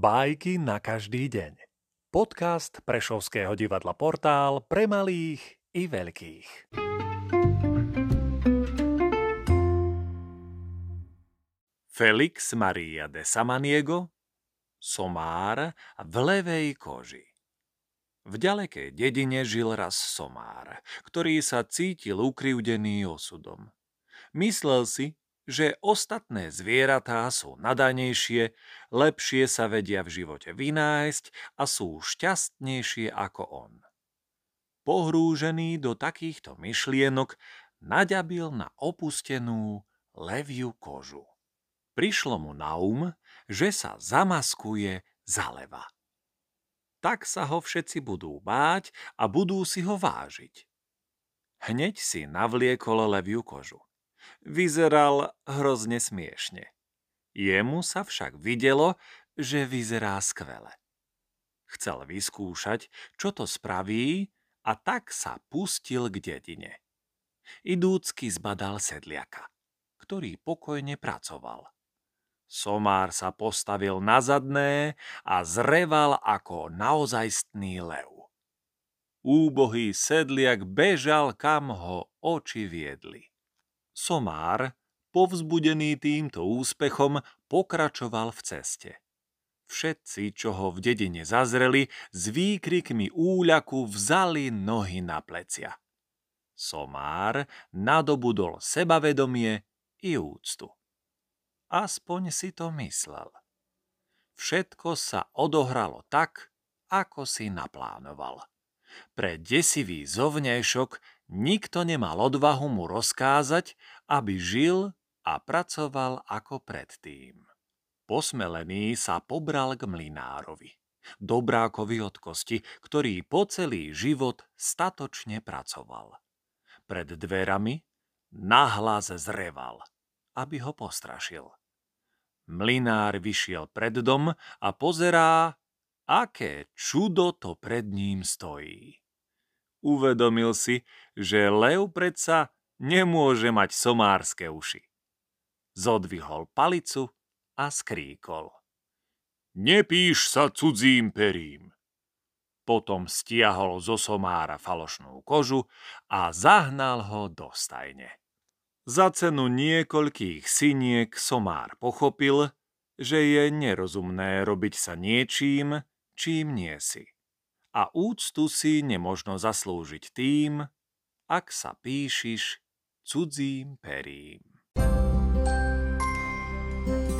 Bajky na každý deň. Podcast Prešovského divadla Portál pre malých i veľkých. Felix Maria de Samaniego Somár v levej koži V ďalekej dedine žil raz somár, ktorý sa cítil ukrivdený osudom. Myslel si, že ostatné zvieratá sú nadanejšie, lepšie sa vedia v živote vynájsť a sú šťastnejšie ako on. Pohrúžený do takýchto myšlienok naďabil na opustenú leviu kožu. Prišlo mu na um, že sa zamaskuje za leva. Tak sa ho všetci budú báť a budú si ho vážiť. Hneď si navliekol leviu kožu. Vyzeral hrozne smiešne. Jemu sa však videlo, že vyzerá skvele. Chcel vyskúšať, čo to spraví a tak sa pustil k dedine. Idúcky zbadal sedliaka, ktorý pokojne pracoval. Somár sa postavil na zadné a zreval ako naozajstný lev. Úbohý sedliak bežal, kam ho oči viedli. Somár, povzbudený týmto úspechom, pokračoval v ceste. Všetci, čo ho v dedine zazreli, s výkrikmi úľaku vzali nohy na plecia. Somár nadobudol sebavedomie i úctu. Aspoň si to myslel. Všetko sa odohralo tak, ako si naplánoval. Pre desivý zovňajšok Nikto nemal odvahu mu rozkázať, aby žil a pracoval ako predtým. Posmelený sa pobral k mlinárovi, dobrákovi od kosti, ktorý po celý život statočne pracoval. Pred dverami nahlas zreval, aby ho postrašil. Mlinár vyšiel pred dom a pozerá, aké čudo to pred ním stojí. Uvedomil si, že lev predsa nemôže mať somárske uši. Zodvihol palicu a skríkol. Nepíš sa cudzím perím. Potom stiahol zo somára falošnú kožu a zahnal ho do stajne. Za cenu niekoľkých syniek somár pochopil, že je nerozumné robiť sa niečím, čím nie si a úctu si nemožno zaslúžiť tým, ak sa píšiš cudzím perím. thank you